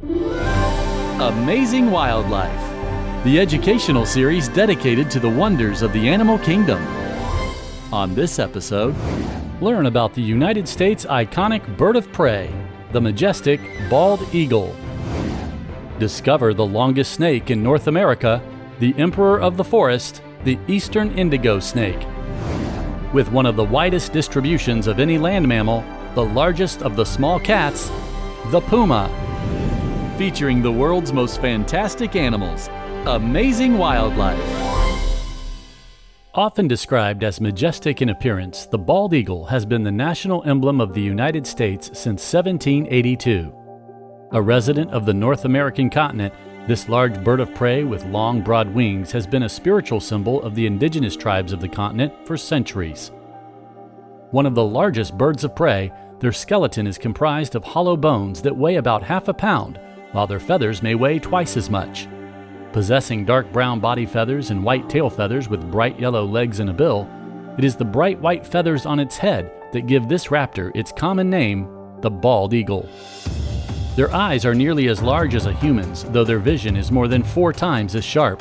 Amazing Wildlife, the educational series dedicated to the wonders of the animal kingdom. On this episode, learn about the United States' iconic bird of prey, the majestic bald eagle. Discover the longest snake in North America, the emperor of the forest, the eastern indigo snake. With one of the widest distributions of any land mammal, the largest of the small cats, the puma. Featuring the world's most fantastic animals, amazing wildlife. Often described as majestic in appearance, the bald eagle has been the national emblem of the United States since 1782. A resident of the North American continent, this large bird of prey with long, broad wings has been a spiritual symbol of the indigenous tribes of the continent for centuries. One of the largest birds of prey, their skeleton is comprised of hollow bones that weigh about half a pound, while their feathers may weigh twice as much. Possessing dark brown body feathers and white tail feathers with bright yellow legs and a bill, it is the bright white feathers on its head that give this raptor its common name, the bald eagle. Their eyes are nearly as large as a human's, though their vision is more than four times as sharp.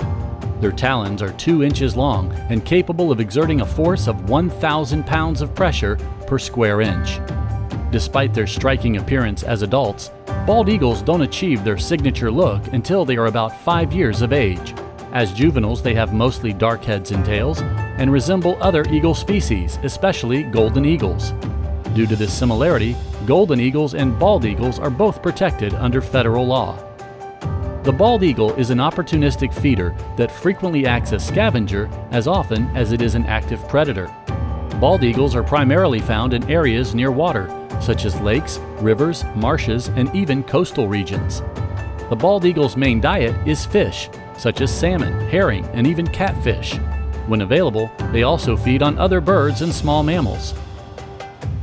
Their talons are two inches long and capable of exerting a force of 1,000 pounds of pressure per square inch. Despite their striking appearance as adults, bald eagles don't achieve their signature look until they are about five years of age. As juveniles, they have mostly dark heads and tails and resemble other eagle species, especially golden eagles. Due to this similarity, golden eagles and bald eagles are both protected under federal law. The bald eagle is an opportunistic feeder that frequently acts as scavenger as often as it is an active predator. Bald eagles are primarily found in areas near water, such as lakes, rivers, marshes, and even coastal regions. The bald eagle's main diet is fish, such as salmon, herring, and even catfish. When available, they also feed on other birds and small mammals.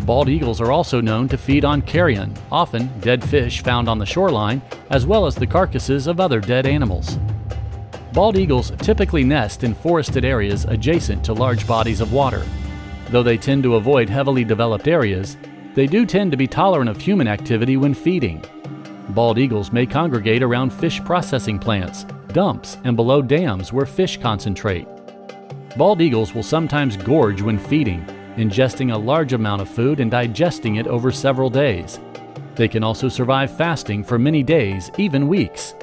Bald eagles are also known to feed on carrion, often dead fish found on the shoreline, as well as the carcasses of other dead animals. Bald eagles typically nest in forested areas adjacent to large bodies of water. Though they tend to avoid heavily developed areas, they do tend to be tolerant of human activity when feeding. Bald eagles may congregate around fish processing plants, dumps, and below dams where fish concentrate. Bald eagles will sometimes gorge when feeding, ingesting a large amount of food and digesting it over several days. They can also survive fasting for many days, even weeks.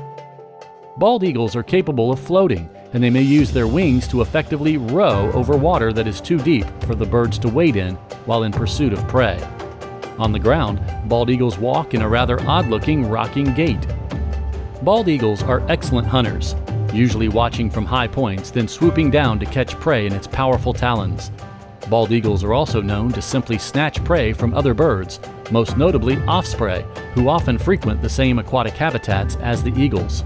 Bald eagles are capable of floating, and they may use their wings to effectively row over water that is too deep for the birds to wade in while in pursuit of prey. On the ground, bald eagles walk in a rather odd looking rocking gait. Bald eagles are excellent hunters, usually watching from high points, then swooping down to catch prey in its powerful talons. Bald eagles are also known to simply snatch prey from other birds, most notably osprey, who often frequent the same aquatic habitats as the eagles.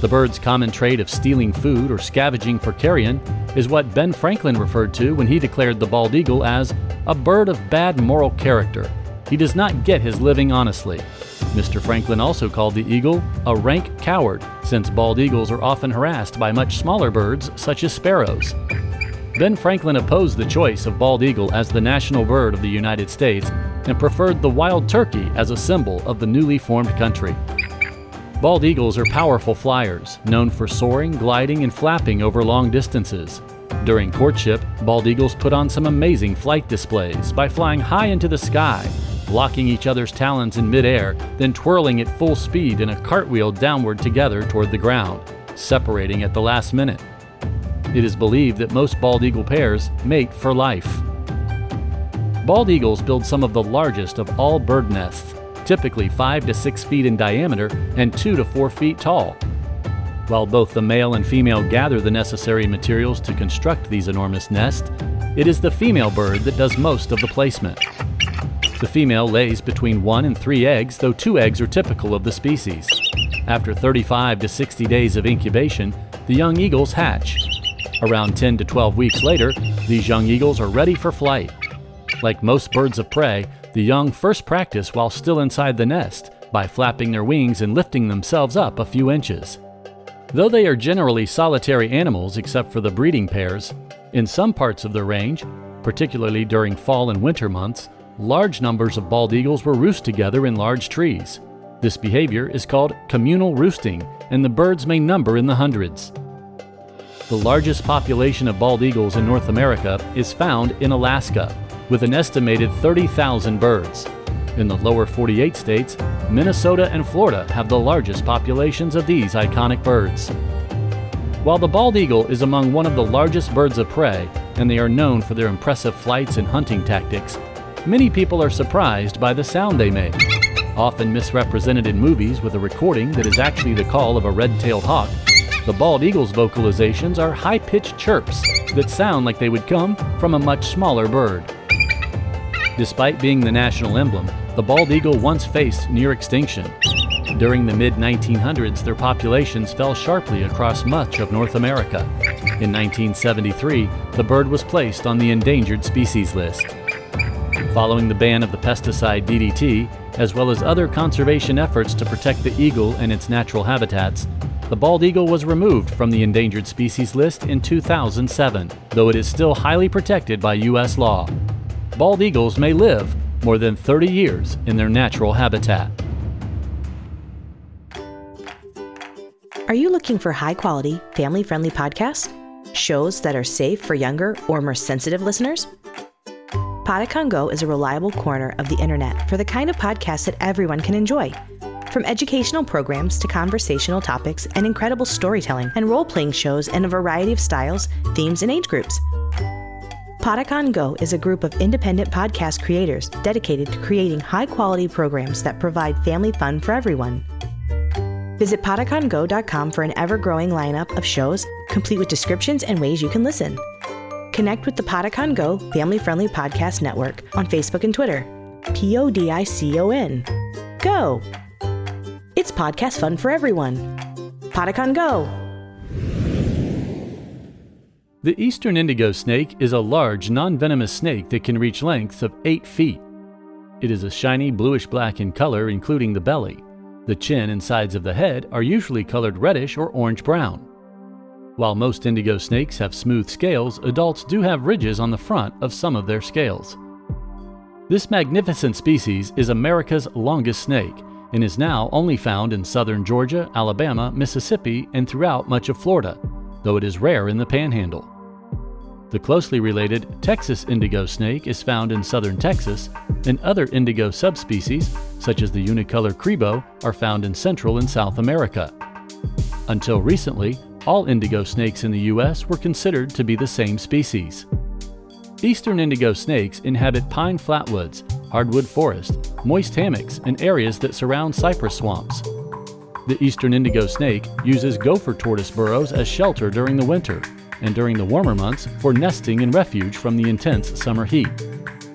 The bird's common trait of stealing food or scavenging for carrion is what Ben Franklin referred to when he declared the bald eagle as a bird of bad moral character. He does not get his living honestly. Mr. Franklin also called the eagle a rank coward, since bald eagles are often harassed by much smaller birds such as sparrows. Ben Franklin opposed the choice of bald eagle as the national bird of the United States and preferred the wild turkey as a symbol of the newly formed country. Bald eagles are powerful flyers, known for soaring, gliding, and flapping over long distances. During courtship, bald eagles put on some amazing flight displays by flying high into the sky, blocking each other's talons in midair, then twirling at full speed in a cartwheel downward together toward the ground, separating at the last minute. It is believed that most bald eagle pairs mate for life. Bald eagles build some of the largest of all bird nests, typically 5 to 6 feet in diameter and 2 to 4 feet tall. While both the male and female gather the necessary materials to construct these enormous nests, it is the female bird that does most of the placement. The female lays between 1 and 3 eggs, though 2 eggs are typical of the species. After 35 to 60 days of incubation, the young eagles hatch, Around 10 to 12 weeks later, these young eagles are ready for flight. Like most birds of prey, the young first practice while still inside the nest by flapping their wings and lifting themselves up a few inches. Though they are generally solitary animals except for the breeding pairs, in some parts of the range, particularly during fall and winter months, large numbers of bald eagles will roost together in large trees. This behavior is called communal roosting, and the birds may number in the hundreds. The largest population of bald eagles in North America is found in Alaska, with an estimated 30,000 birds. In the lower 48 states, Minnesota and Florida have the largest populations of these iconic birds. While the bald eagle is among one of the largest birds of prey, and they are known for their impressive flights and hunting tactics, many people are surprised by the sound they make. Often misrepresented in movies with a recording that is actually the call of a red tailed hawk, the bald eagle's vocalizations are high pitched chirps that sound like they would come from a much smaller bird. Despite being the national emblem, the bald eagle once faced near extinction. During the mid 1900s, their populations fell sharply across much of North America. In 1973, the bird was placed on the endangered species list. Following the ban of the pesticide DDT, as well as other conservation efforts to protect the eagle and its natural habitats, the bald eagle was removed from the endangered species list in 2007, though it is still highly protected by U.S. law. Bald eagles may live more than 30 years in their natural habitat. Are you looking for high quality, family friendly podcasts? Shows that are safe for younger or more sensitive listeners? Podicon Go is a reliable corner of the internet for the kind of podcasts that everyone can enjoy from educational programs to conversational topics and incredible storytelling and role playing shows in a variety of styles, themes, and age groups. Podicon Go is a group of independent podcast creators dedicated to creating high quality programs that provide family fun for everyone. Visit podicongo.com for an ever growing lineup of shows, complete with descriptions and ways you can listen. Connect with the Podicon Go Family Friendly Podcast Network on Facebook and Twitter. P O D I C O N. Go! It's podcast fun for everyone. Podicon Go! The eastern indigo snake is a large, non venomous snake that can reach lengths of 8 feet. It is a shiny bluish black in color, including the belly. The chin and sides of the head are usually colored reddish or orange brown. While most indigo snakes have smooth scales, adults do have ridges on the front of some of their scales. This magnificent species is America's longest snake and is now only found in southern Georgia, Alabama, Mississippi, and throughout much of Florida, though it is rare in the panhandle. The closely related Texas indigo snake is found in southern Texas, and other indigo subspecies, such as the unicolor cribo, are found in Central and South America. Until recently, all indigo snakes in the U.S. were considered to be the same species. Eastern indigo snakes inhabit pine flatwoods, hardwood forest, moist hammocks, and areas that surround cypress swamps. The eastern indigo snake uses gopher tortoise burrows as shelter during the winter, and during the warmer months for nesting and refuge from the intense summer heat.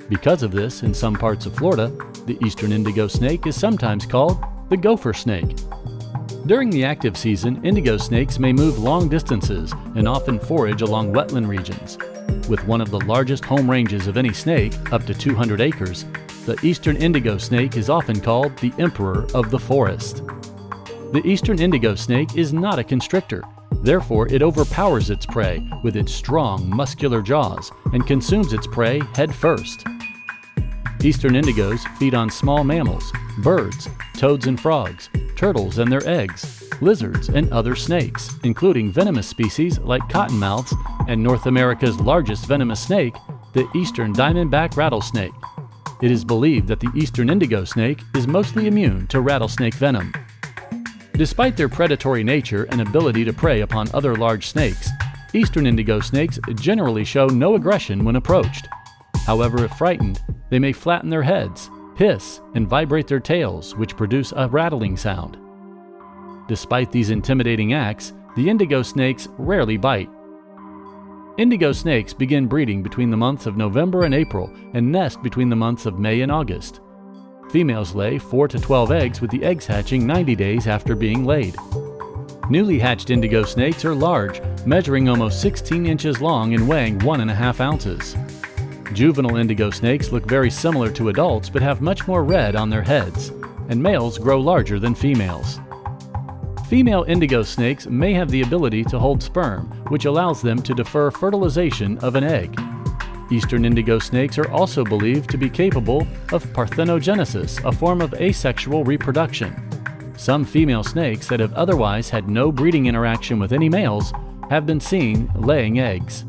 Because of this, in some parts of Florida, the eastern indigo snake is sometimes called the gopher snake. During the active season, indigo snakes may move long distances and often forage along wetland regions. With one of the largest home ranges of any snake, up to 200 acres, the eastern indigo snake is often called the emperor of the forest. The eastern indigo snake is not a constrictor, therefore, it overpowers its prey with its strong, muscular jaws and consumes its prey head first. Eastern indigos feed on small mammals, birds, toads and frogs, turtles and their eggs, lizards, and other snakes, including venomous species like cottonmouths and North America's largest venomous snake, the eastern diamondback rattlesnake. It is believed that the eastern indigo snake is mostly immune to rattlesnake venom. Despite their predatory nature and ability to prey upon other large snakes, eastern indigo snakes generally show no aggression when approached. However, if frightened, they may flatten their heads, hiss, and vibrate their tails, which produce a rattling sound. Despite these intimidating acts, the indigo snakes rarely bite. Indigo snakes begin breeding between the months of November and April and nest between the months of May and August. Females lay 4 to 12 eggs with the eggs hatching 90 days after being laid. Newly hatched indigo snakes are large, measuring almost 16 inches long and weighing 1.5 ounces. Juvenile indigo snakes look very similar to adults but have much more red on their heads, and males grow larger than females. Female indigo snakes may have the ability to hold sperm, which allows them to defer fertilization of an egg. Eastern indigo snakes are also believed to be capable of parthenogenesis, a form of asexual reproduction. Some female snakes that have otherwise had no breeding interaction with any males have been seen laying eggs.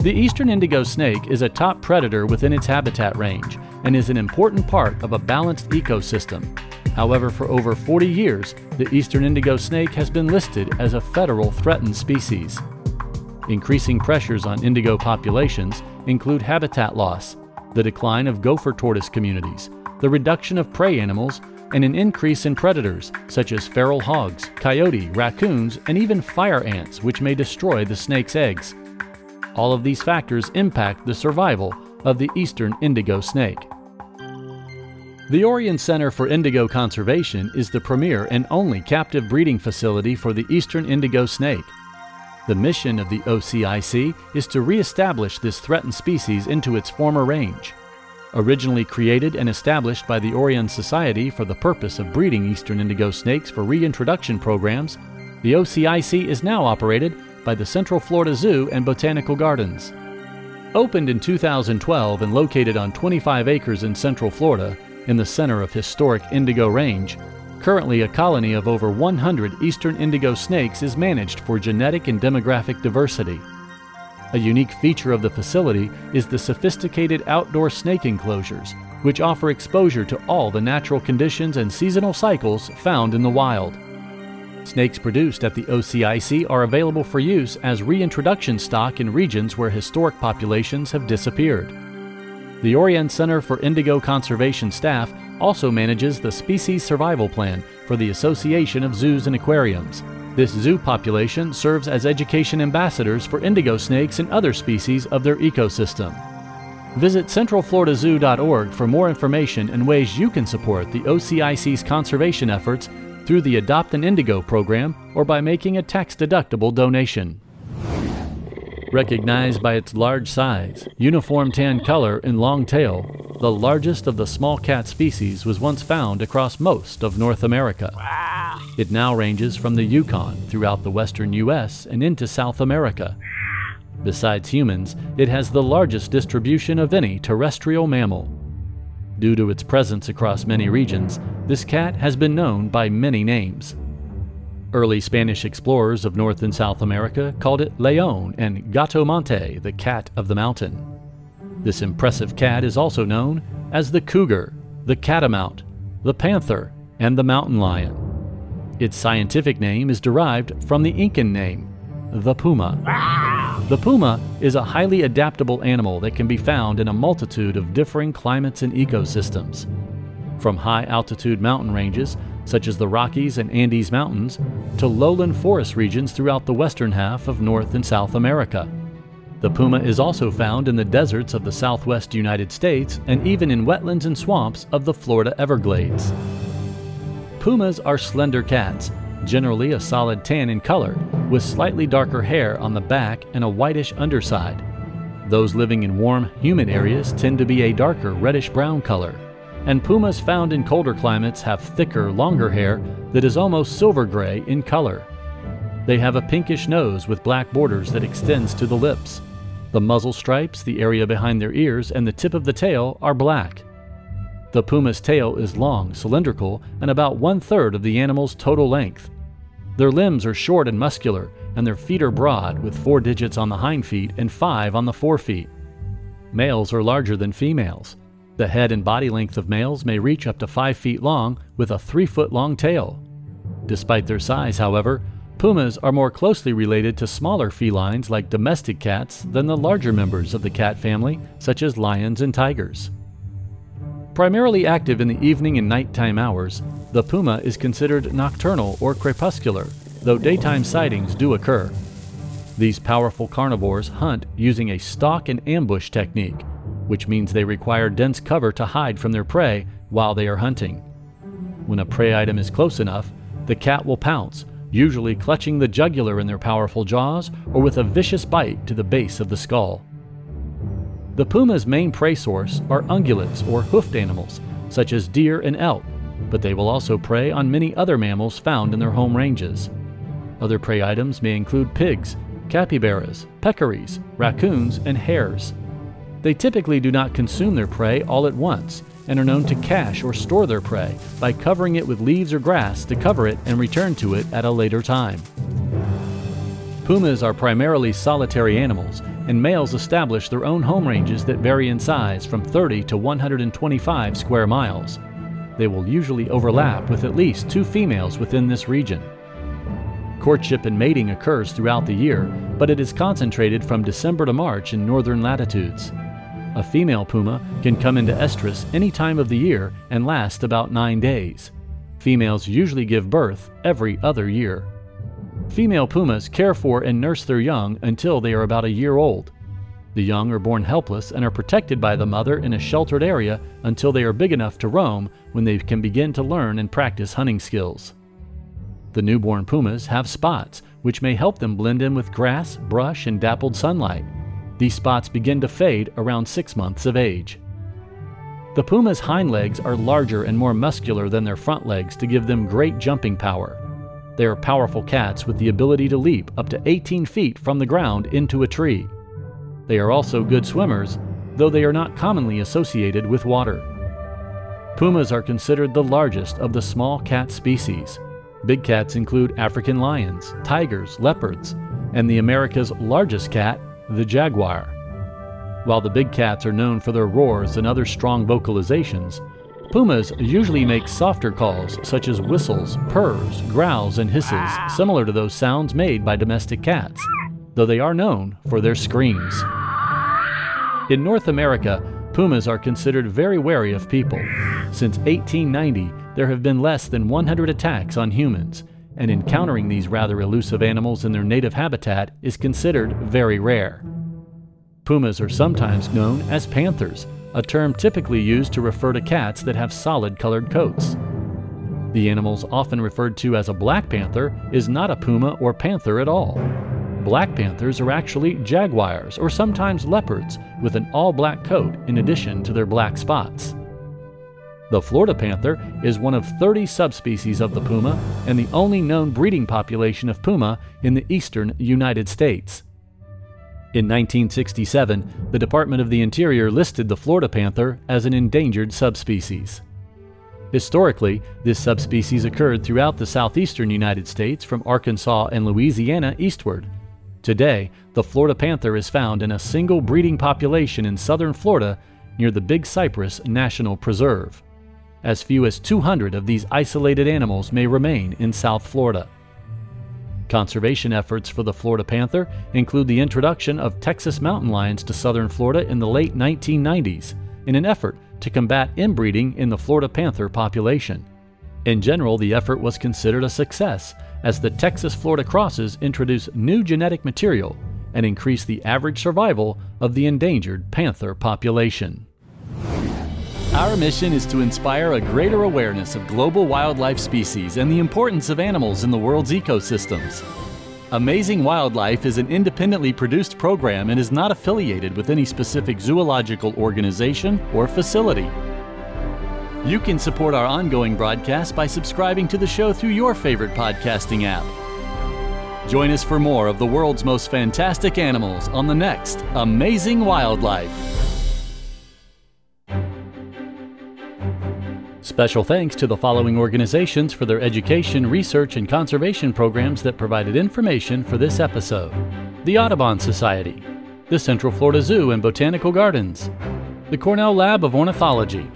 The eastern indigo snake is a top predator within its habitat range and is an important part of a balanced ecosystem. However, for over 40 years, the eastern indigo snake has been listed as a federal threatened species. Increasing pressures on indigo populations include habitat loss, the decline of gopher tortoise communities, the reduction of prey animals, and an increase in predators such as feral hogs, coyote, raccoons, and even fire ants, which may destroy the snake's eggs. All of these factors impact the survival of the eastern indigo snake. The Orion Center for Indigo Conservation is the premier and only captive breeding facility for the eastern indigo snake. The mission of the OCIC is to reestablish this threatened species into its former range. Originally created and established by the Orion Society for the purpose of breeding eastern indigo snakes for reintroduction programs, the OCIC is now operated by the Central Florida Zoo and Botanical Gardens. Opened in 2012 and located on 25 acres in Central Florida, in the center of historic Indigo Range. Currently, a colony of over 100 eastern indigo snakes is managed for genetic and demographic diversity. A unique feature of the facility is the sophisticated outdoor snake enclosures, which offer exposure to all the natural conditions and seasonal cycles found in the wild. Snakes produced at the OCIC are available for use as reintroduction stock in regions where historic populations have disappeared. The Orion Center for Indigo Conservation staff also manages the Species Survival Plan for the Association of Zoos and Aquariums. This zoo population serves as education ambassadors for indigo snakes and other species of their ecosystem. Visit centralfloridazoo.org for more information and ways you can support the OCIC's conservation efforts through the Adopt an Indigo program or by making a tax deductible donation. Recognized by its large size, uniform tan color, and long tail, the largest of the small cat species was once found across most of North America. It now ranges from the Yukon throughout the western U.S. and into South America. Besides humans, it has the largest distribution of any terrestrial mammal. Due to its presence across many regions, this cat has been known by many names. Early Spanish explorers of North and South America called it León and Gato Monte, the cat of the mountain. This impressive cat is also known as the cougar, the catamount, the panther, and the mountain lion. Its scientific name is derived from the Incan name, the puma. The puma is a highly adaptable animal that can be found in a multitude of differing climates and ecosystems. From high altitude mountain ranges such as the Rockies and Andes Mountains, to lowland forest regions throughout the western half of North and South America. The puma is also found in the deserts of the southwest United States and even in wetlands and swamps of the Florida Everglades. Pumas are slender cats, generally a solid tan in color, with slightly darker hair on the back and a whitish underside. Those living in warm, humid areas tend to be a darker reddish brown color and pumas found in colder climates have thicker, longer hair that is almost silver gray in color. They have a pinkish nose with black borders that extends to the lips. The muzzle stripes, the area behind their ears, and the tip of the tail are black. The puma's tail is long, cylindrical, and about one third of the animal's total length. Their limbs are short and muscular, and their feet are broad, with four digits on the hind feet and five on the forefeet. Males are larger than females. The head and body length of males may reach up to 5 feet long with a 3 foot long tail. Despite their size, however, pumas are more closely related to smaller felines like domestic cats than the larger members of the cat family, such as lions and tigers. Primarily active in the evening and nighttime hours, the puma is considered nocturnal or crepuscular, though daytime sightings do occur. These powerful carnivores hunt using a stalk and ambush technique, which means they require dense cover to hide from their prey while they are hunting. When a prey item is close enough, the cat will pounce, usually clutching the jugular in their powerful jaws or with a vicious bite to the base of the skull. The puma's main prey source are ungulates or hoofed animals, such as deer and elk, but they will also prey on many other mammals found in their home ranges. Other prey items may include pigs, capybaras, peccaries, raccoons, and hares. They typically do not consume their prey all at once and are known to cache or store their prey by covering it with leaves or grass to cover it and return to it at a later time. Pumas are primarily solitary animals, and males establish their own home ranges that vary in size from 30 to 125 square miles. They will usually overlap with at least two females within this region. Courtship and mating occurs throughout the year, but it is concentrated from December to March in northern latitudes. A female puma can come into estrus any time of the year and last about nine days. Females usually give birth every other year. Female pumas care for and nurse their young until they are about a year old. The young are born helpless and are protected by the mother in a sheltered area until they are big enough to roam when they can begin to learn and practice hunting skills. The newborn pumas have spots, which may help them blend in with grass, brush, and dappled sunlight. These spots begin to fade around six months of age. The puma's hind legs are larger and more muscular than their front legs to give them great jumping power. They are powerful cats with the ability to leap up to 18 feet from the ground into a tree. They are also good swimmers, though they are not commonly associated with water. Pumas are considered the largest of the small cat species. Big cats include African lions, tigers, leopards, and the America's largest cat, the jaguar. While the big cats are known for their roars and other strong vocalizations, Pumas usually make softer calls such as whistles, purrs, growls, and hisses, similar to those sounds made by domestic cats, though they are known for their screams. In North America, pumas are considered very wary of people. Since 1890, there have been less than 100 attacks on humans, and encountering these rather elusive animals in their native habitat is considered very rare. Pumas are sometimes known as panthers, a term typically used to refer to cats that have solid colored coats. The animals often referred to as a black panther is not a puma or panther at all. Black panthers are actually jaguars or sometimes leopards with an all black coat in addition to their black spots. The Florida panther is one of 30 subspecies of the puma and the only known breeding population of puma in the eastern United States. In 1967, the Department of the Interior listed the Florida panther as an endangered subspecies. Historically, this subspecies occurred throughout the southeastern United States from Arkansas and Louisiana eastward. Today, the Florida panther is found in a single breeding population in southern Florida near the Big Cypress National Preserve. As few as 200 of these isolated animals may remain in South Florida. Conservation efforts for the Florida panther include the introduction of Texas mountain lions to southern Florida in the late 1990s in an effort to combat inbreeding in the Florida panther population. In general, the effort was considered a success as the Texas Florida crosses introduce new genetic material and increase the average survival of the endangered panther population. Our mission is to inspire a greater awareness of global wildlife species and the importance of animals in the world's ecosystems. Amazing Wildlife is an independently produced program and is not affiliated with any specific zoological organization or facility. You can support our ongoing broadcast by subscribing to the show through your favorite podcasting app. Join us for more of the world's most fantastic animals on the next Amazing Wildlife. Special thanks to the following organizations for their education, research, and conservation programs that provided information for this episode. The Audubon Society, the Central Florida Zoo and Botanical Gardens, the Cornell Lab of Ornithology,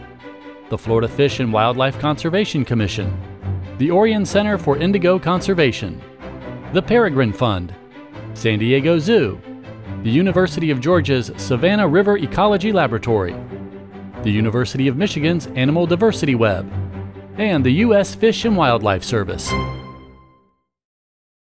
the Florida Fish and Wildlife Conservation Commission, the Orion Center for Indigo Conservation, the Peregrine Fund, San Diego Zoo, the University of Georgia's Savannah River Ecology Laboratory, the University of Michigan's Animal Diversity Web, and the U.S. Fish and Wildlife Service.